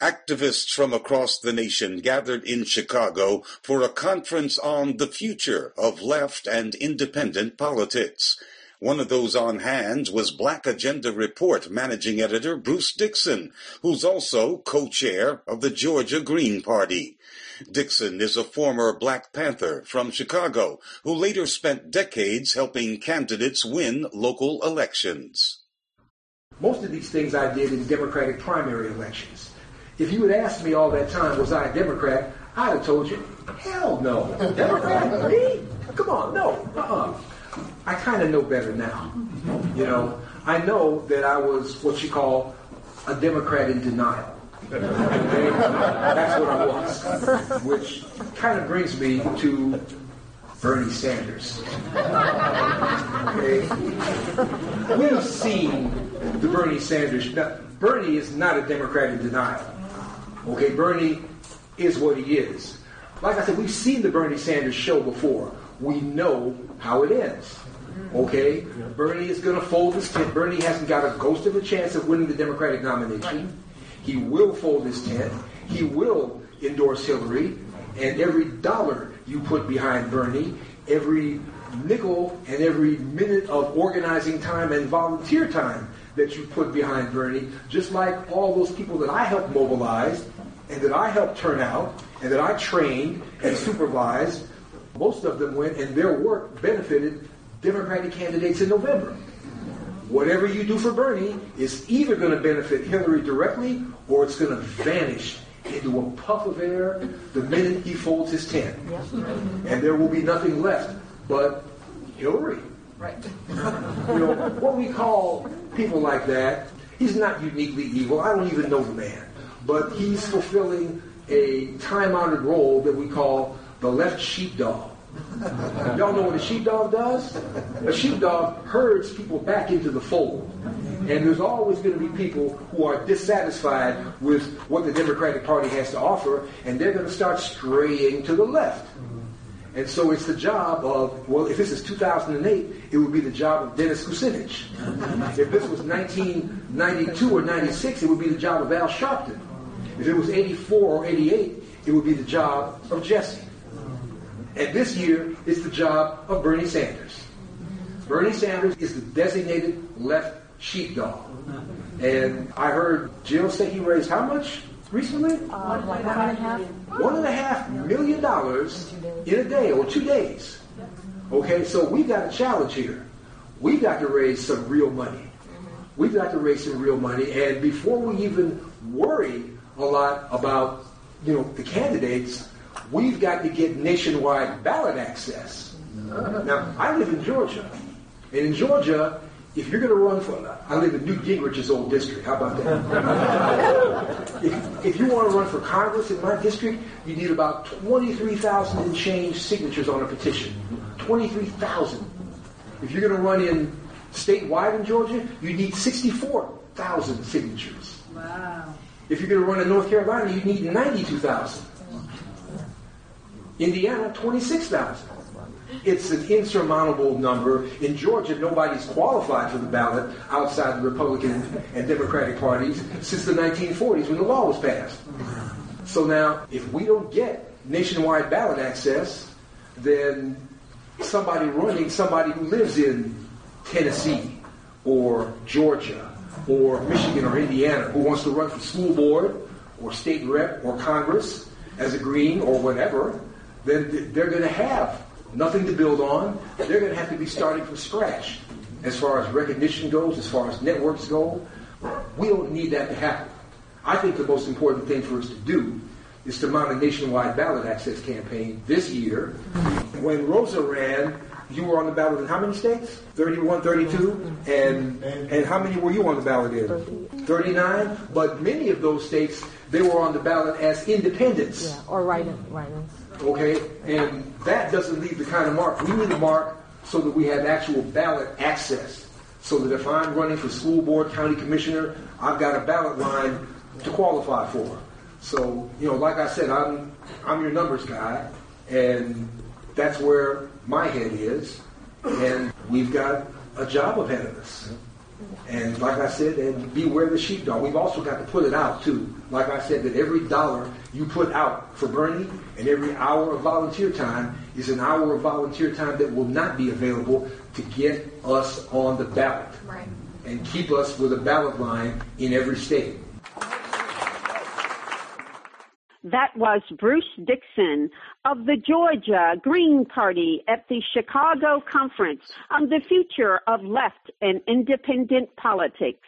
Activists from across the nation gathered in Chicago for a conference on the future of left and independent politics. One of those on hand was Black Agenda Report managing editor Bruce Dixon, who's also co-chair of the Georgia Green Party. Dixon is a former Black Panther from Chicago who later spent decades helping candidates win local elections. Most of these things I did in Democratic primary elections. If you had asked me all that time, was I a Democrat, I'd have told you, hell no. Democrat? Me? Come on, no. Uh-uh. I kind of know better now. You know, I know that I was what you call a Democrat in denial. Okay? That's what I was. Which kind of brings me to Bernie Sanders. Okay? We've seen the Bernie Sanders. Now, Bernie is not a Democrat in denial. Okay, Bernie is what he is. Like I said, we've seen the Bernie Sanders show before. We know how it ends. Okay? Bernie is going to fold his tent. Bernie hasn't got a ghost of a chance of winning the Democratic nomination. He will fold his tent. He will endorse Hillary. And every dollar you put behind Bernie, every nickel and every minute of organizing time and volunteer time that you put behind Bernie, just like all those people that I helped mobilize and that I helped turn out and that I trained and supervised, most of them went and their work benefited Democratic candidates in November. Whatever you do for Bernie is either going to benefit Hillary directly or it's going to vanish into a puff of air the minute he folds his tent. And there will be nothing left but Hillary. Right. You know, what we call people like that, he's not uniquely evil. I don't even know the man. But he's fulfilling a time-honored role that we call the left sheepdog. Y'all know what a sheepdog does? A sheepdog herds people back into the fold. And there's always going to be people who are dissatisfied with what the Democratic Party has to offer, and they're going to start straying to the left. And so it's the job of, well, if this is 2008, it would be the job of Dennis Kucinich. If this was 1992 or 96, it would be the job of Al Sharpton. If it was 84 or 88, it would be the job of Jesse. And this year, it's the job of Bernie Sanders. Bernie Sanders is the designated left sheepdog. And I heard Jill say he raised how much recently? Uh, one and a half. One and a half million dollars in a day or two days. Okay, so we've got a challenge here. We've got to raise some real money. We've got to raise some real money. And before we even worry a lot about, you know, the candidates, we've got to get nationwide ballot access. Now, I live in Georgia. And in Georgia, if you're going to run for, I live in Newt Gingrich's old district. How about that? if, if you want to run for Congress in my district, you need about 23,000 and change signatures on a petition. 23,000. If you're going to run in statewide in Georgia, you need 64,000 signatures. Wow. If you're going to run in North Carolina, you need 92,000. Indiana, 26,000. It's an insurmountable number. In Georgia, nobody's qualified for the ballot outside the Republican and Democratic parties since the 1940s when the law was passed. So now, if we don't get nationwide ballot access, then somebody running, somebody who lives in Tennessee or Georgia or Michigan or Indiana who wants to run for school board or state rep or Congress as a Green or whatever, then they're going to have nothing to build on. They're going to have to be starting from scratch as far as recognition goes, as far as networks go. We don't need that to happen. I think the most important thing for us to do is to mount a nationwide ballot access campaign this year. When Rosa ran, you were on the ballot in how many states? 31, 32? And, and how many were you on the ballot in? 39? But many of those states, they were on the ballot as independents. Yeah, or write-in, write-ins. Okay? And that doesn't leave the kind of mark. We need a mark so that we have actual ballot access. So that if I'm running for school board, county commissioner, I've got a ballot line to qualify for. So, you know, like I said, I'm I'm your numbers guy, and that's where my head is. And we've got a job ahead of us. And like I said, and beware the sheepdog. We've also got to put it out too. Like I said, that every dollar you put out for Bernie and every hour of volunteer time is an hour of volunteer time that will not be available to get us on the ballot. Right. And keep us with a ballot line in every state. That was Bruce Dixon of the Georgia Green Party at the Chicago Conference on the future of left and independent politics.